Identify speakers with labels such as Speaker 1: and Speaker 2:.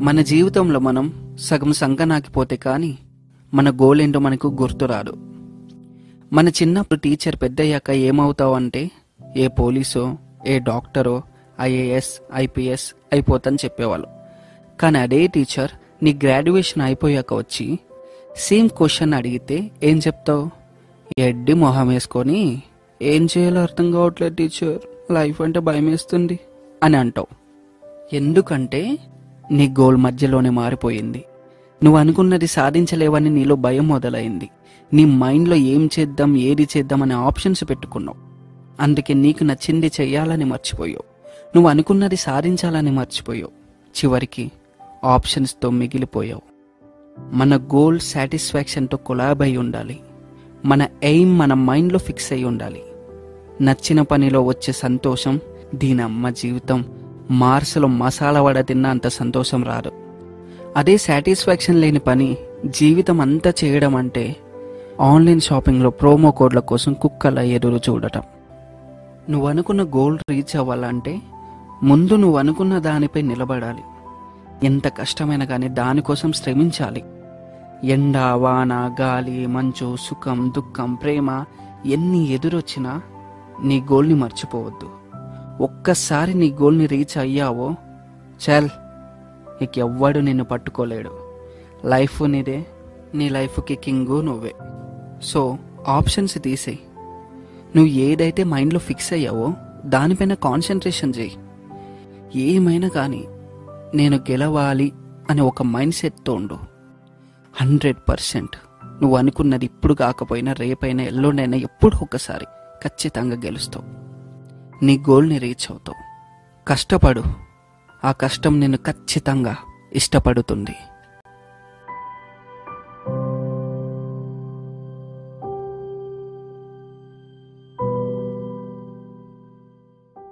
Speaker 1: మన జీవితంలో మనం సగం సంగనాకిపోతే కానీ మన గోల్ ఏంటో మనకు గుర్తురాదు మన చిన్నప్పుడు టీచర్ పెద్దయ్యాక ఏమవుతావు అంటే ఏ పోలీసో ఏ డాక్టరో ఐఏఎస్ ఐపీఎస్ అయిపోతని చెప్పేవాళ్ళు. కానీ అదే టీచర్ నీ గ్రాడ్యుయేషన్ అయిపోయాక వచ్చి సేమ్ క్వశ్చన్ అడిగితే ఏం చెప్తావు? ఎడ్డి మొహం వేసుకొని ఏం చేయాలో అర్థం కావట్లేదు టీచర్ లైఫ్ అంటే భయం వేస్తుంది అని అంటావు. ఎందుకంటే నీ గోల్ మధ్యలోనే మారిపోయింది. నువ్వు అనుకున్నది సాధించలేవని నీలో భయం మొదలైంది. నీ మైండ్లో ఏం చేద్దాం ఏది చేద్దాం అనే ఆప్షన్స్ పెట్టుకున్నావు. అందుకే నీకు నచ్చింది చెయ్యాలని మర్చిపోయావు. నువ్వు అనుకున్నది సాధించాలని మర్చిపోయావు. చివరికి ఆప్షన్స్తో మిగిలిపోయావు. మన గోల్ సాటిస్ఫాక్షన్తో కొలాబ్ అయి ఉండాలి. మన ఎయిమ్ మన మైండ్లో ఫిక్స్ అయి ఉండాలి. నచ్చిన పనిలో వచ్చే సంతోషం దీని అమ్మ జీవితం మార్సులో మసాలా వడ తిన్న అంత సంతోషం రాదు. అదే సాటిస్ఫాక్షన్ లేని పని జీవితం అంతా చేయడం అంటే ఆన్లైన్ షాపింగ్లో ప్రోమో కోడ్ల కోసం కుక్కల ఎదురు చూడటం. నువ్వు అనుకున్న గోల్ రీచ్ అవ్వాలంటే ముందు నువ్వు అనుకున్న దానిపై నిలబడాలి. ఎంత కష్టమైనా కానీ దానికోసం శ్రమించాలి. ఎండ వాన గాలి మంచు సుఖం దుఃఖం ప్రేమ ఎన్ని ఎదురొచ్చినా నీ గోల్ని మర్చిపోవద్దు. ఒక్కసారి నీ గోల్ని రీచ్ అయ్యావో చల్ నీకు ఎవ్వడు నిన్ను పట్టుకోలేడు. లైఫ్ నీదే నీ లైఫ్కి కింగు నువ్వే. సో ఆప్షన్స్ తీసేయి. నువ్వు ఏదైతే మైండ్లో ఫిక్స్ అయ్యావో దానిపైన కాన్సన్ట్రేషన్ చేయి. ఏమైనా కానీ నేను గెలవాలి అనే ఒక మైండ్ సెట్తో ఉండు. Hundred percent. నువ్వు అనుకున్నది ఇప్పుడు కాకపోయినా రేపైనా ఎల్లుండైనా ఎప్పుడు ఒక్కసారి ఖచ్చితంగా గెలుస్తావు. నీ గోల్ని రీచ్ అవుతావు కష్టపడు. ఆ కష్టం నిన్ను ఖచ్చితంగా ఇష్టపడుతుంది.